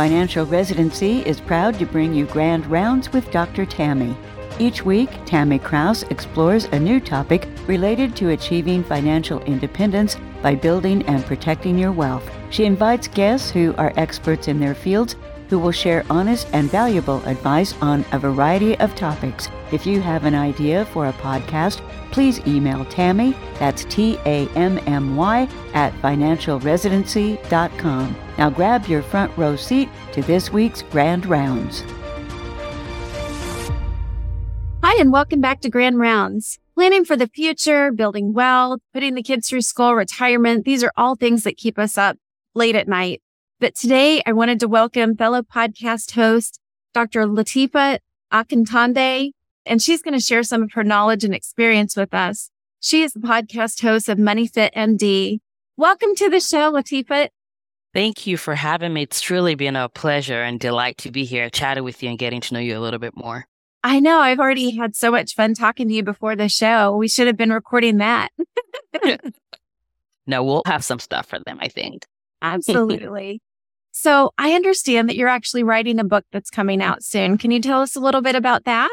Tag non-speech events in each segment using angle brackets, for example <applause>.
Financial Residency is proud to bring you Grand Rounds with Dr. Tammy. Each week, Tammy Kraus explores a new topic related to achieving financial independence by building and protecting your wealth. She invites guests who are experts in their fields who will share honest and valuable advice on a variety of topics. If you have an idea for a podcast, please email Tammy, that's T A M M Y, at financialresidency.com. Now grab your front row seat to this week's Grand Rounds. Hi, and welcome back to Grand Rounds. Planning for the future, building wealth, putting the kids through school, retirement, these are all things that keep us up late at night. But today I wanted to welcome fellow podcast host, Dr. Latifa Akintade, and she's going to share some of her knowledge and experience with us. She is the podcast host of Money Fit MD. Welcome to the show, Latifa. Thank you for having me. It's truly been a pleasure and delight to be here, chatting with you and getting to know you a little bit more. I know. I've already had so much fun talking to you before the show. We should have been recording that. <laughs> <laughs> no, we'll have some stuff for them, I think. Absolutely. <laughs> So I understand that you're actually writing a book that's coming out soon. Can you tell us a little bit about that?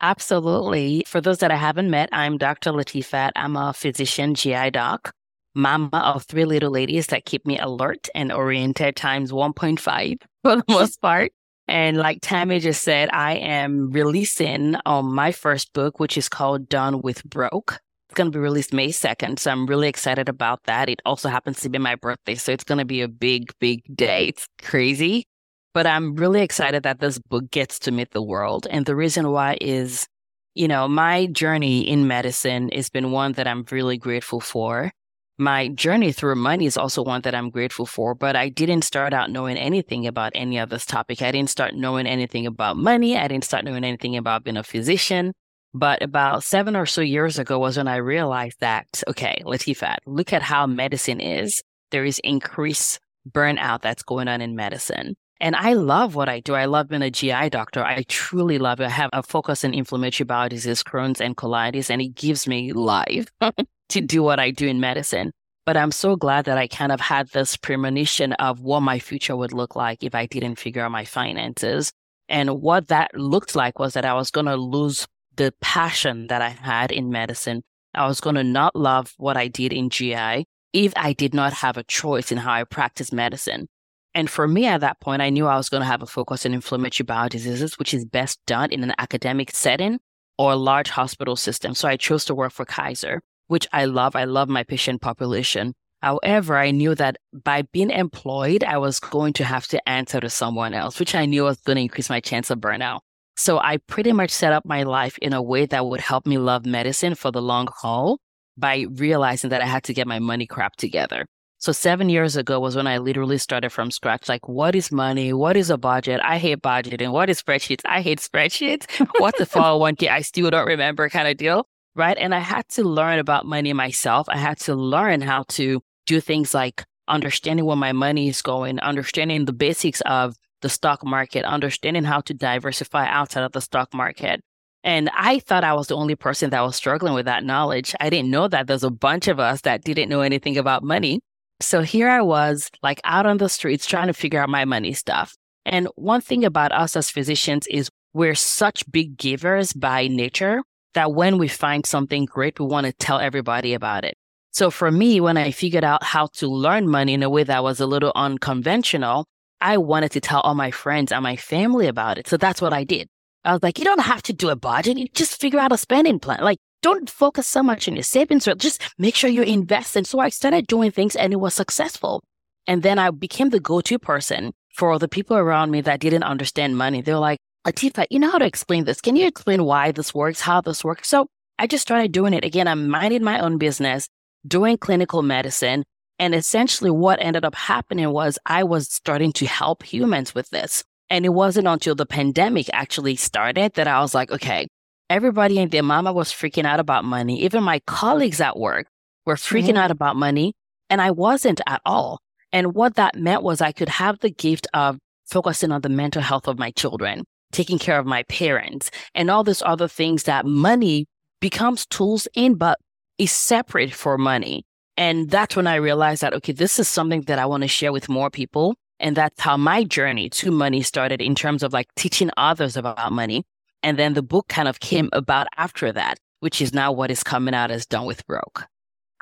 Absolutely. For those that I haven't met, I'm Dr. Latifat. I'm a physician, GI doc, mama of three little ladies that keep me alert and oriented times 1.5 <laughs> for the most part. And like Tammy just said, I am releasing um, my first book, which is called Done with Broke. It's going to be released May 2nd. So I'm really excited about that. It also happens to be my birthday. So it's going to be a big, big day. It's crazy. But I'm really excited that this book gets to meet the world. And the reason why is, you know, my journey in medicine has been one that I'm really grateful for. My journey through money is also one that I'm grateful for, but I didn't start out knowing anything about any of this topic. I didn't start knowing anything about money. I didn't start knowing anything about being a physician. But about seven or so years ago was when I realized that, okay, Latifat, look at how medicine is. There is increased burnout that's going on in medicine. And I love what I do. I love being a GI doctor. I truly love it. I have a focus in inflammatory bowel disease, Crohn's and colitis, and it gives me life <laughs> to do what I do in medicine. But I'm so glad that I kind of had this premonition of what my future would look like if I didn't figure out my finances. And what that looked like was that I was going to lose the passion that I had in medicine. I was going to not love what I did in GI if I did not have a choice in how I practice medicine. And for me at that point, I knew I was going to have a focus on inflammatory bowel diseases, which is best done in an academic setting or a large hospital system. So I chose to work for Kaiser, which I love. I love my patient population. However, I knew that by being employed, I was going to have to answer to someone else, which I knew was going to increase my chance of burnout. So I pretty much set up my life in a way that would help me love medicine for the long haul by realizing that I had to get my money crap together. So seven years ago was when I literally started from scratch. Like, what is money? What is a budget? I hate budgeting. What is spreadsheets? I hate spreadsheets. <laughs> What the 401k? I still don't remember kind of deal. Right. And I had to learn about money myself. I had to learn how to do things like understanding where my money is going, understanding the basics of the stock market, understanding how to diversify outside of the stock market. And I thought I was the only person that was struggling with that knowledge. I didn't know that there's a bunch of us that didn't know anything about money. So here I was, like out on the streets trying to figure out my money stuff. And one thing about us as physicians is we're such big givers by nature that when we find something great, we want to tell everybody about it. So for me, when I figured out how to learn money in a way that was a little unconventional, I wanted to tell all my friends and my family about it. So that's what I did. I was like, you don't have to do a budget. You just figure out a spending plan. Like, don't focus so much on your savings. Just make sure you invest. And so I started doing things and it was successful. And then I became the go-to person for the people around me that didn't understand money. They were like, Latifa, you know how to explain this. Can you explain why this works, how this works? So I just started doing it. Again, I'm minding my own business, doing clinical medicine, and essentially what ended up happening was I was starting to help humans with this. And it wasn't until the pandemic actually started that I was like, okay, everybody and their mama was freaking out about money. Even my colleagues at work were freaking mm-hmm. out about money. And I wasn't at all. And what that meant was I could have the gift of focusing on the mental health of my children, taking care of my parents, and all these other things that money becomes tools in, but is separate for money. And that's when I realized that, okay, this is something that I want to share with more people. And that's how my journey to money started in terms of like teaching others about money. And then the book kind of came about after that, which is now what is coming out as Done with Broke.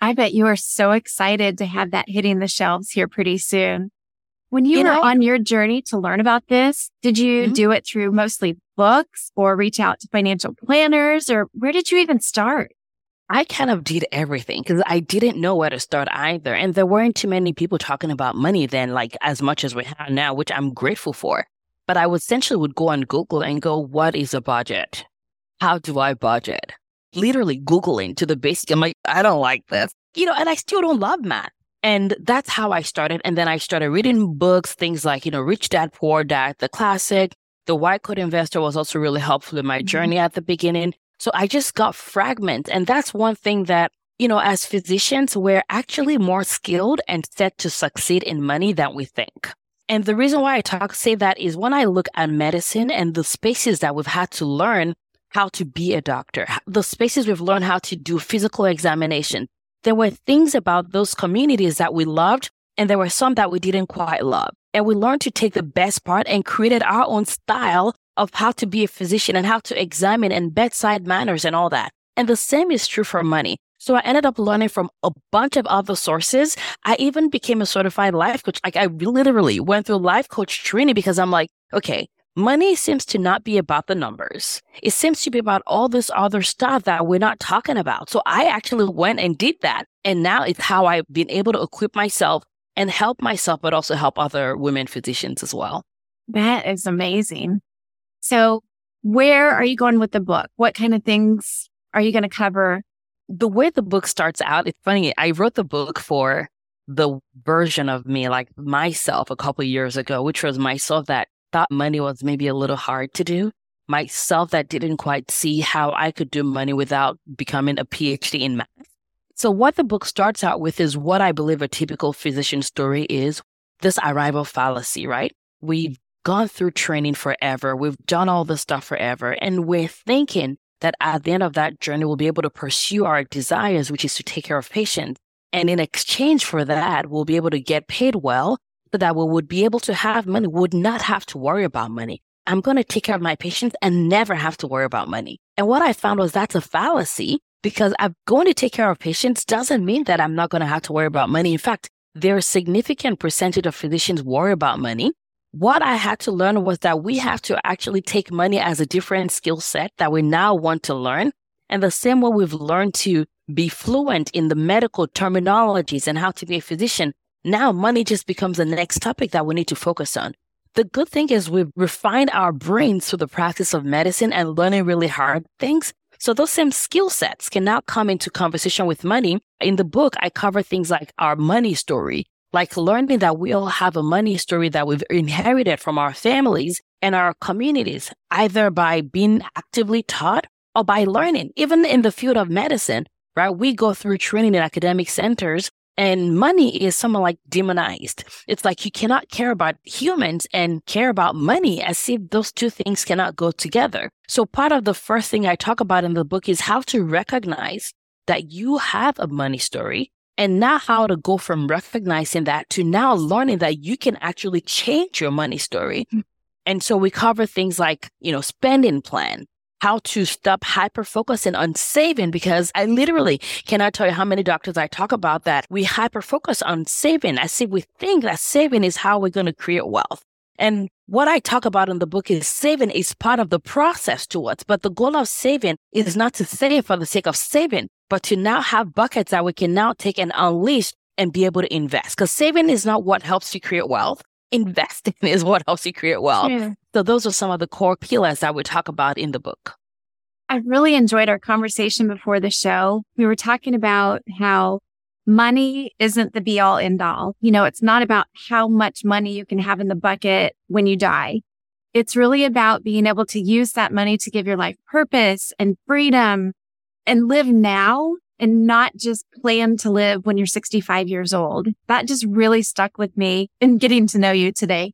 I bet you are so excited to have that hitting the shelves here pretty soon. When you, you were know, on your journey to learn about this, did you mm-hmm. do it through mostly books or reach out to financial planners or where did you even start? I kind of did everything because I didn't know where to start either. And there weren't too many people talking about money then, like as much as we have now, which I'm grateful for. But I would essentially would go on Google and go, what is a budget? How do I budget? Literally Googling to the basic. I'm like, I don't like this. You know, and I still don't love math. And that's how I started. And then I started reading books, things like, you know, Rich Dad, Poor Dad, the classic. The White Coat Investor was also really helpful in my mm-hmm. journey at the beginning. So I just got fragment. And that's one thing that, you know, as physicians, we're actually more skilled and set to succeed in money than we think. And the reason why I talk, say that is when I look at medicine and the spaces that we've had to learn how to be a doctor, the spaces we've learned how to do physical examination, there were things about those communities that we loved and there were some that we didn't quite love. And we learned to take the best part and created our own style of how to be a physician and how to examine and bedside manners and all that. And the same is true for money. So I ended up learning from a bunch of other sources. I even became a certified life coach. Like I literally went through life coach training because I'm like, okay, money seems to not be about the numbers. It seems to be about all this other stuff that we're not talking about. So I actually went and did that. And now it's how I've been able to equip myself and help myself, but also help other women physicians as well. That is amazing. So where are you going with the book? What kind of things are you going to cover? The way the book starts out, it's funny. I wrote the book for the version of me, like myself a couple years ago, which was myself that thought money was maybe a little hard to do. Myself that didn't quite see how I could do money without becoming a PhD in math. So what the book starts out with is what I believe a typical physician story is this arrival fallacy, right? We've gone through training forever. We've done all this stuff forever. And we're thinking that at the end of that journey, we'll be able to pursue our desires, which is to take care of patients. And in exchange for that, we'll be able to get paid well so that we would be able to have money, would not have to worry about money. I'm going to take care of my patients and never have to worry about money. And what I found was that's a fallacy because I'm going to take care of patients doesn't mean that I'm not going to have to worry about money. In fact, there are a significant percentage of physicians worry about money what I had to learn was that we have to actually take money as a different skill set that we now want to learn. And the same way we've learned to be fluent in the medical terminologies and how to be a physician, now money just becomes the next topic that we need to focus on. The good thing is we've refined our brains through the practice of medicine and learning really hard things. So those same skill sets can now come into conversation with money. In the book, I cover things like our money story, like learning that we all have a money story that we've inherited from our families and our communities, either by being actively taught or by learning. Even in the field of medicine, right? We go through training in academic centers and money is somewhat like demonized. It's like you cannot care about humans and care about money as if those two things cannot go together. So part of the first thing I talk about in the book is how to recognize that you have a money story and now how to go from recognizing that to now learning that you can actually change your money story. Mm-hmm. And so we cover things like, you know, spending plan, how to stop hyper focusing on saving because I literally cannot tell you how many doctors I talk about that we hyper focus on saving as if we think that saving is how we're going to create wealth. And what I talk about in the book is saving is part of the process towards, but the goal of saving is not to save for the sake of saving, but to now have buckets that we can now take and unleash and be able to invest. Because saving is not what helps you create wealth. <laughs> Investing is what helps you create wealth. Yeah. So those are some of the core pillars that we talk about in the book. I really enjoyed our conversation before the show. We were talking about how money isn't the be all end all. You know, it's not about how much money you can have in the bucket when you die. It's really about being able to use that money to give your life purpose and freedom and live now and not just plan to live when you're 65 years old. That just really stuck with me in getting to know you today.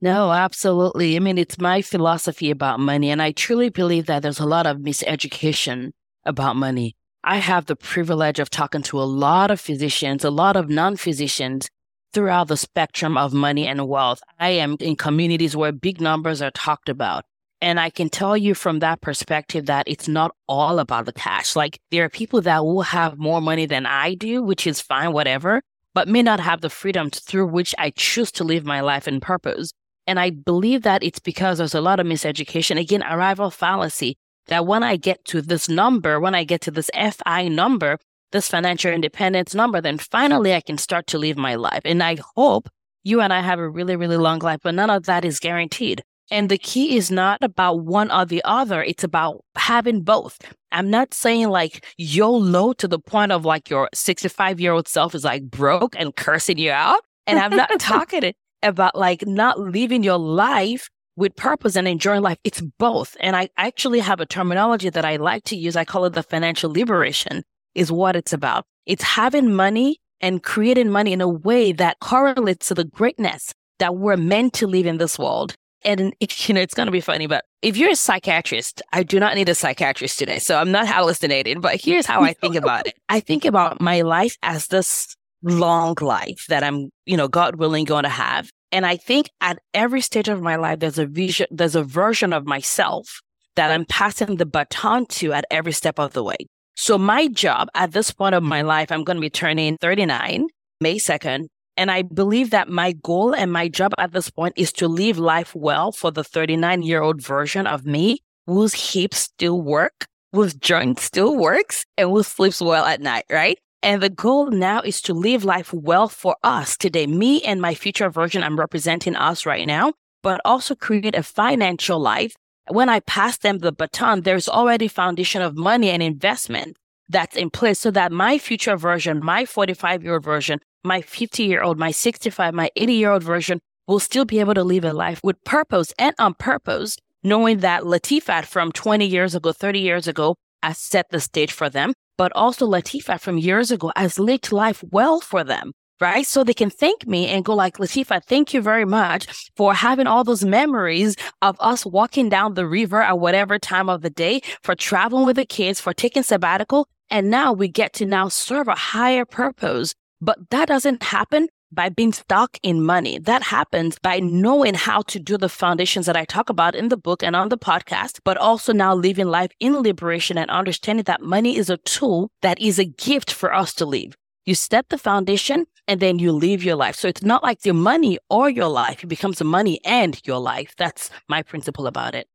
No, absolutely. I mean, it's my philosophy about money. And I truly believe that there's a lot of miseducation about money. I have the privilege of talking to a lot of physicians, a lot of non physicians throughout the spectrum of money and wealth. I am in communities where big numbers are talked about. And I can tell you from that perspective that it's not all about the cash. Like there are people that will have more money than I do, which is fine, whatever, but may not have the freedom through which I choose to live my life and purpose. And I believe that it's because there's a lot of miseducation. Again, arrival fallacy that when I get to this number, when I get to this FI number, this financial independence number, then finally I can start to live my life. And I hope you and I have a really, really long life, but none of that is guaranteed. And the key is not about one or the other. It's about having both. I'm not saying like YOLO to the point of like your 65 year old self is like broke and cursing you out. And I'm not <laughs> talking about like not living your life with purpose and enjoying life. It's both. And I actually have a terminology that I like to use. I call it the financial liberation is what it's about. It's having money and creating money in a way that correlates to the greatness that we're meant to live in this world. And it, <laughs> you know, it's going to be funny, but if you're a psychiatrist, I do not need a psychiatrist today. So I'm not hallucinating, but here's how I <laughs> think about it. I think about my life as this long life that I'm, you know, God willing going to have. And I think at every stage of my life, there's a vision, there's a version of myself that I'm passing the baton to at every step of the way. So my job at this point of my life, I'm going to be turning 39 May 2nd. And I believe that my goal and my job at this point is to live life well for the 39 year old version of me whose hips still work, whose joint still works, and who sleeps well at night, right? And the goal now is to live life well for us today, me and my future version. I'm representing us right now, but also create a financial life. When I pass them the baton, there's already foundation of money and investment that's in place so that my future version, my 45 year old version, my 50 year old, my 65, my 80 year old version will still be able to live a life with purpose and on purpose, knowing that Latifat from 20 years ago, 30 years ago, has set the stage for them, but also Latifa from years ago has lived life well for them. Right. So they can thank me and go like, Latifa, thank you very much for having all those memories of us walking down the river at whatever time of the day, for traveling with the kids, for taking sabbatical. And now we get to now serve a higher purpose but that doesn't happen by being stuck in money. That happens by knowing how to do the foundations that I talk about in the book and on the podcast, but also now living life in liberation and understanding that money is a tool that is a gift for us to live. You set the foundation and then you live your life. So it's not like your money or your life. It becomes the money and your life. That's my principle about it.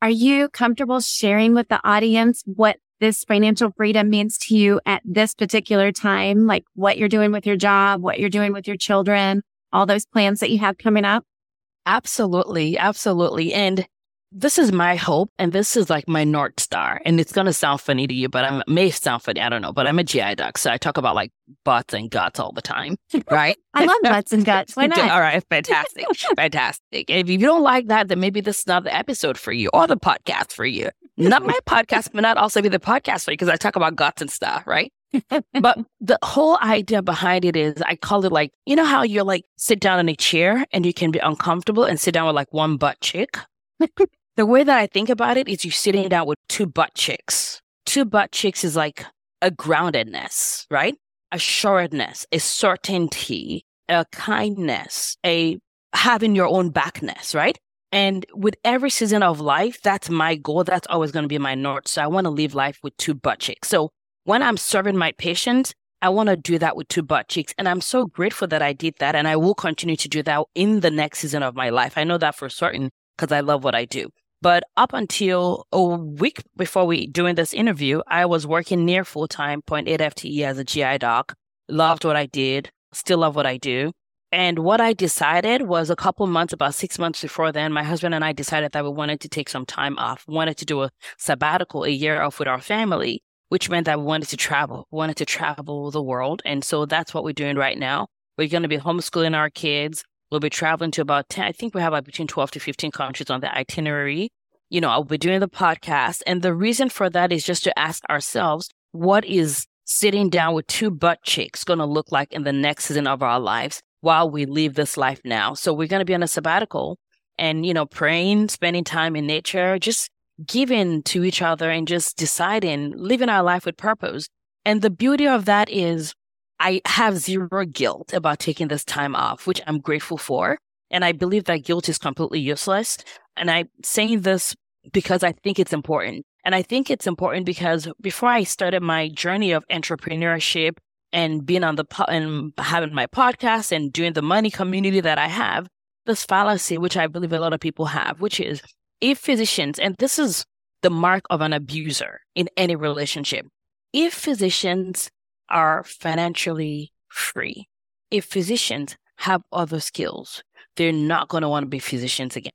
Are you comfortable sharing with the audience what this financial freedom means to you at this particular time, like what you're doing with your job, what you're doing with your children, all those plans that you have coming up? Absolutely. Absolutely. And this is my hope and this is like my North Star. And it's going to sound funny to you, but I may sound funny. I don't know, but I'm a GI doc. So I talk about like butts and guts all the time. <laughs> Right. I love butts and guts. Why <laughs> not? all right. Fantastic. fantastic. If you don't like that, then maybe this is not the episode for you or the podcast for you. Not my podcast, but not also be the podcast for you because I talk about guts and stuff. Right. <laughs> but the whole idea behind it is I call it like, you know how you're like sit down in a chair and you can be uncomfortable and sit down with like one butt chick? <laughs> the way that I think about it is you're sitting down with two butt chicks. Two butt chicks is like a groundedness, right? Assuredness, a certainty, a kindness, a having your own backness, right? And with every season of life, that's my goal. That's always going to be my north. So I want to live life with two butt cheeks. So when I'm serving my patients, I want to do that with two butt cheeks. And I'm so grateful that I did that. And I will continue to do that in the next season of my life. I know that for certain because I love what I do. But up until a week before we doing this interview, I was working near full time 0.8 FTE as a GI doc. Loved what I did, still love what I do. And what I decided was a couple months, about six months before then, my husband and I decided that we wanted to take some time off, wanted to do a sabbatical, a year off with our family, which meant that we wanted to travel, we wanted to travel the world. And so that's what we're doing right now. We're going to be homeschooling our kids. We'll be traveling to about 10, I think we have like between 12 to 15 countries on the itinerary. You know, I'll be doing the podcast. And the reason for that is just to ask ourselves, what is sitting down with two butt cheeks going to look like in the next season of our lives while we leave this life now? So we're going to be on a sabbatical and, you know, praying, spending time in nature, just giving to each other and just deciding, living our life with purpose. And the beauty of that is I have zero guilt about taking this time off, which I'm grateful for. And I believe that guilt is completely useless. And I'm saying this because I think it's important. And I think it's important because before I started my journey of entrepreneurship and being on the po- and having my podcast and doing the money community that I have, this fallacy, which I believe a lot of people have, which is if physicians, and this is the mark of an abuser in any relationship, if physicians are financially free, if physicians have other skills, they're not going to want to be physicians again.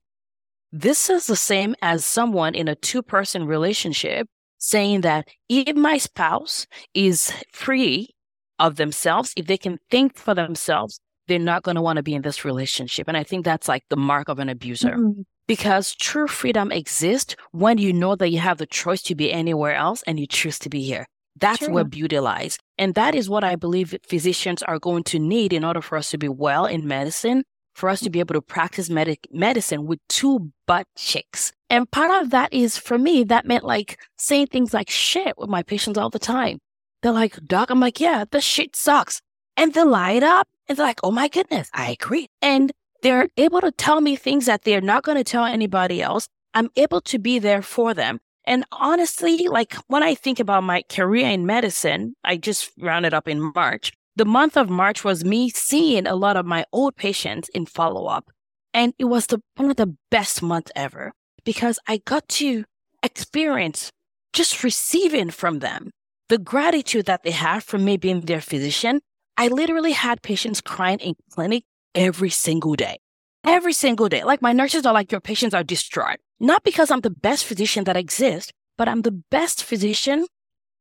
This is the same as someone in a two person relationship saying that if my spouse is free of themselves, if they can think for themselves, they're not going to want to be in this relationship. And I think that's like the mark of an abuser. Mm-hmm. Because true freedom exists when you know that you have the choice to be anywhere else and you choose to be here. That's True. where beauty lies. And that is what I believe physicians are going to need in order for us to be well in medicine for us to be able to practice medic- medicine with two butt chicks. And part of that is for me, that meant like saying things like shit with my patients all the time. They're like, Doc, I'm like, yeah, the shit sucks. And they light up and they're like, oh my goodness, I agree. And they're able to tell me things that they're not going to tell anybody else. I'm able to be there for them. And honestly, like when I think about my career in medicine, I just rounded up in March the month of March was me seeing a lot of my old patients in follow up. And it was the, one of the best months ever because I got to experience just receiving from them the gratitude that they have for me being their physician. I literally had patients crying in clinic every single day. Every single day. Like my nurses are like, your patients are distraught. Not because I'm the best physician that exists, but I'm the best physician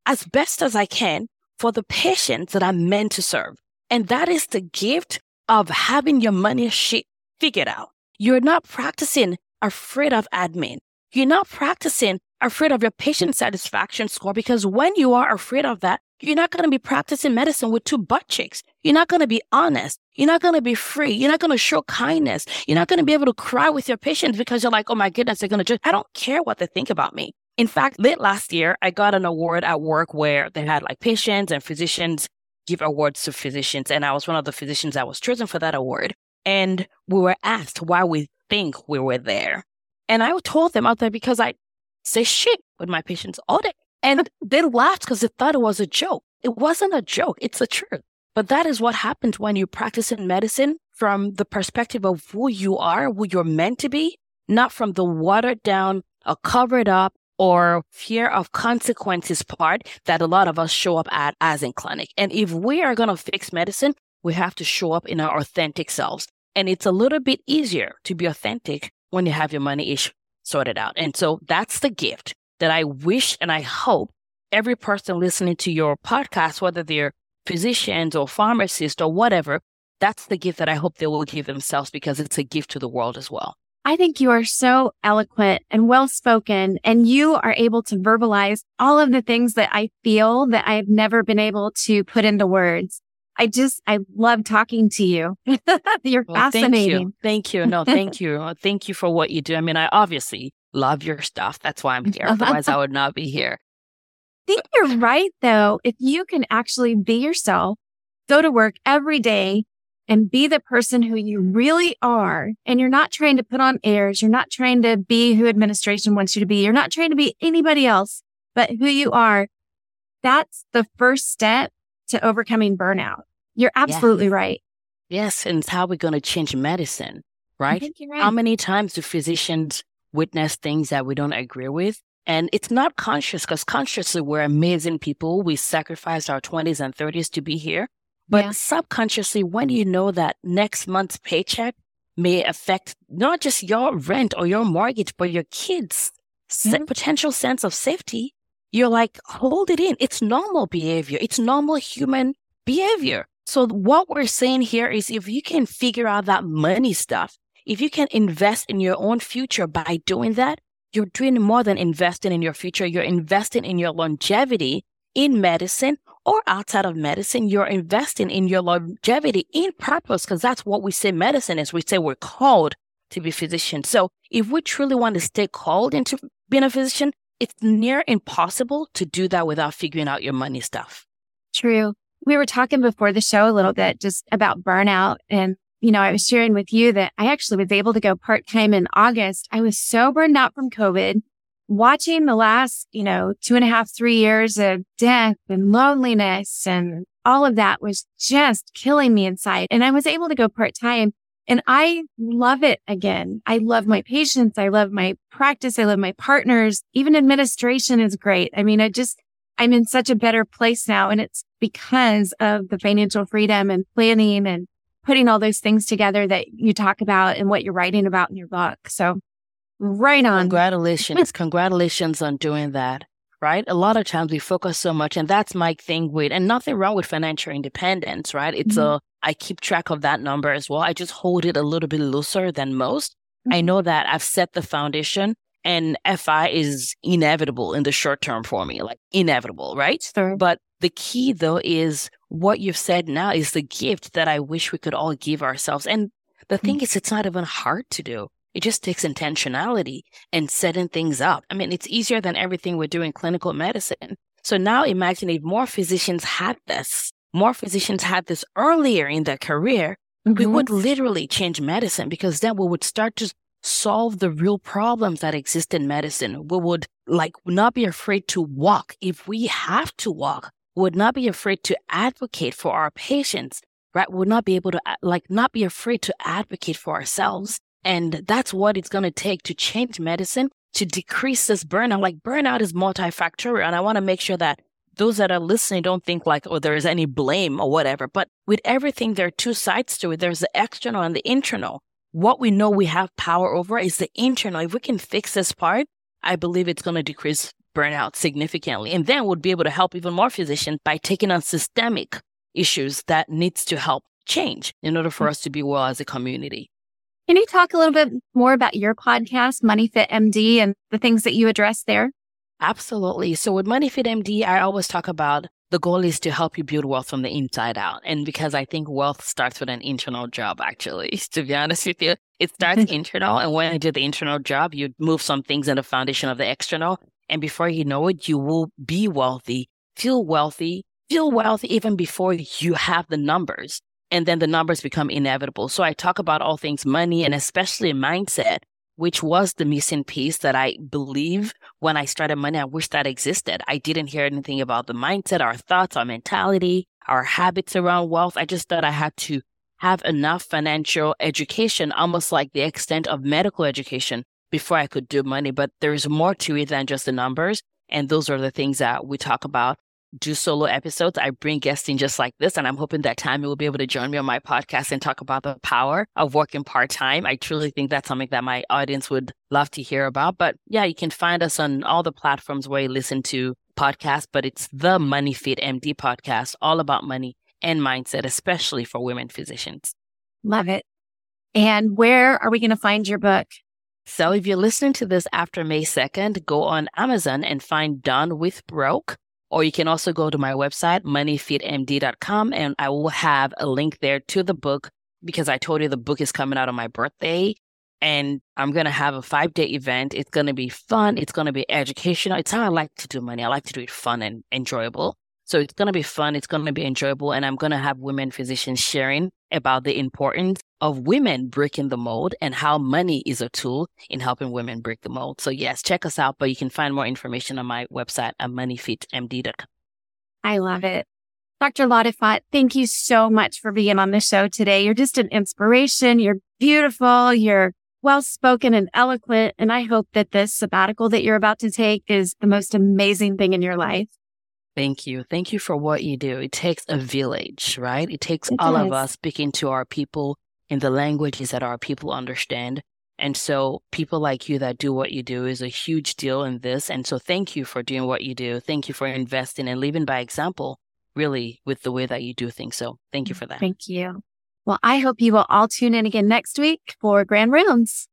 as best as I can for the patients that I'm meant to serve. And that is the gift of having your money shit figured out. You're not practicing afraid of admin. You're not practicing afraid of your patient satisfaction score because when you are afraid of that, you're not going to be practicing medicine with two butt cheeks. You're not going to be honest. You're not going to be free. You're not going to show kindness. You're not going to be able to cry with your patients because you're like, oh my goodness, they're going to just, I don't care what they think about me. In fact, late last year, I got an award at work where they had like patients and physicians give awards to physicians. And I was one of the physicians that was chosen for that award. And we were asked why we think we were there. And I told them out there because I say shit with my patients all day. And they laughed because they thought it was a joke. It wasn't a joke. It's the truth. But that is what happens when you practice in medicine from the perspective of who you are, who you're meant to be, not from the watered down or covered up or fear of consequences part that a lot of us show up at as in clinic. And if we are going to fix medicine, we have to show up in our authentic selves. And it's a little bit easier to be authentic when you have your money ish sorted out. And so that's the gift that I wish and I hope every person listening to your podcast, whether they're physicians or pharmacists or whatever, that's the gift that I hope they will give themselves because it's a gift to the world as well. I think you are so eloquent and well spoken, and you are able to verbalize all of the things that I feel that I've never been able to put into words. I just, I love talking to you. <laughs> You're well, fascinating. Thank you. Thank you. No, thank you. <laughs> thank you for what you do. I mean, I obviously love your stuff. That's why I'm here. <laughs> Otherwise, I would not be here. I think you're right, though. If you can actually be yourself, go to work every day and be the person who you really are. And you're not trying to put on airs. You're not trying to be who administration wants you to be. You're not trying to be anybody else, but who you are. That's the first step to overcoming burnout. You're absolutely yes. right. Yes. And it's how we're going to change medicine, right? right? How many times do physicians witness things that we don't agree with? And it's not conscious because consciously we're amazing people. We sacrificed our 20s and 30s to be here. But yeah. subconsciously, when you know that next month's paycheck may affect not just your rent or your mortgage, but your kids' mm-hmm. potential sense of safety, you're like, hold it in. It's normal behavior. It's normal human behavior. So what we're saying here is if you can figure out that money stuff, if you can invest in your own future by doing that, you're doing more than investing in your future. You're investing in your longevity in medicine or outside of medicine, you're investing in your longevity in purpose because that's what we say medicine is. We say we're called to be physicians. So if we truly want to stay called into being a physician, it's near impossible to do that without figuring out your money stuff. True. We were talking before the show a little bit just about burnout. And, you know, I was sharing with you that I actually was able to go part time in August. I was so burned out from COVID, watching the last, you know, two and a half, three years of death and loneliness and all of that was just killing me inside. And I was able to go part time and I love it again. I love my patients. I love my practice. I love my partners. Even administration is great. I mean, I just, I'm in such a better place now. And it's because of the financial freedom and planning and putting all those things together that you talk about and what you're writing about in your book. So right on. Congratulations. <laughs> Congratulations on doing that right? A lot of times we focus so much, and that's my thing with, and nothing wrong with financial independence, right? It's mm-hmm. a, I keep track of that number as well. I just hold it a little bit looser than most. Mm-hmm. I know that I've set the foundation and FI is inevitable in the short term for me, like inevitable, right? Sure. But the key though is what you've said now is the gift that I wish we could all give ourselves. And the mm-hmm. thing is, it's not even hard to do. It just takes intentionality and setting things up. I mean, it's easier than everything we do in clinical medicine. So now imagine if more physicians had this, more physicians had this earlier in their career, mm-hmm. we would literally change medicine because then we would start to solve the real problems that exist in medicine. We would like not be afraid to walk if we have to walk. We would not be afraid to advocate for our patients, right? We would not be able to uh, like not be afraid to advocate for ourselves. And that's what it's going to take to change medicine to decrease this burnout. Like burnout is multifactorial. And I want to make sure that those that are listening don't think like, oh, there is any blame or whatever. But with everything, there are two sides to it. There's the external and the internal. What we know we have power over is the internal. If we can fix this part, I believe it's going to decrease burnout significantly. And then we'll be able to help even more physicians by taking on systemic issues that needs to help change in order for mm. us to be well as a community. Can you talk a little bit more about your podcast, Money Fit MD, and the things that you address there? Absolutely. So with Money Fit MD, I always talk about the goal is to help you build wealth from the inside out. And because I think wealth starts with an internal job, actually, <laughs> to be honest with you, it starts <laughs> internal. And when you do the internal job, you move some things in the foundation of the external. And before you know it, you will be wealthy, feel wealthy, feel wealthy even before you have the numbers and then the numbers become inevitable. So I talk about all things money and especially mindset, which was the missing piece that I believe when I started money, I wish that existed. I didn't hear anything about the mindset, our thoughts, our mentality, our habits around wealth. I just thought I had to have enough financial education, almost like the extent of medical education before I could do money. But there's more to it than just the numbers. And those are the things that we talk about do solo episodes. I bring guests in just like this, and I'm hoping that Tammy will be able to join me on my podcast and talk about the power of working part time. I truly think that's something that my audience would love to hear about. But yeah, you can find us on all the platforms where you listen to podcasts, but it's the Money Fit MD podcast, all about money and mindset, especially for women physicians. Love it. And where are we going to find your book? So if you're listening to this after May 2nd, go on Amazon and find Done with Broke or you can also go to my website, moneyfitmd.com, and I will have a link there to the book because I told you the book is coming out on my birthday. And I'm going to have a five day event. It's going to be fun. It's going to be educational. It's how I like to do money. I like to do it fun and enjoyable. So it's going to be fun. It's going to be enjoyable. And I'm going to have women physicians sharing about the importance of women breaking the mold and how money is a tool in helping women break the mold. So yes, check us out, but you can find more information on my website at moneyfitmd.com. I love it. Dr. Latifat, thank you so much for being on the show today. You're just an inspiration. You're beautiful. You're well spoken and eloquent. And I hope that this sabbatical that you're about to take is the most amazing thing in your life. Thank you. Thank you for what you do. It takes a village, right? It takes it all does. of us speaking to our people in the languages that our people understand. And so people like you that do what you do is a huge deal in this. And so thank you for doing what you do. Thank you for investing and living by example, really, with the way that you do things. So thank you for that. Thank you. Well, I hope you will all tune in again next week for Grand Rounds.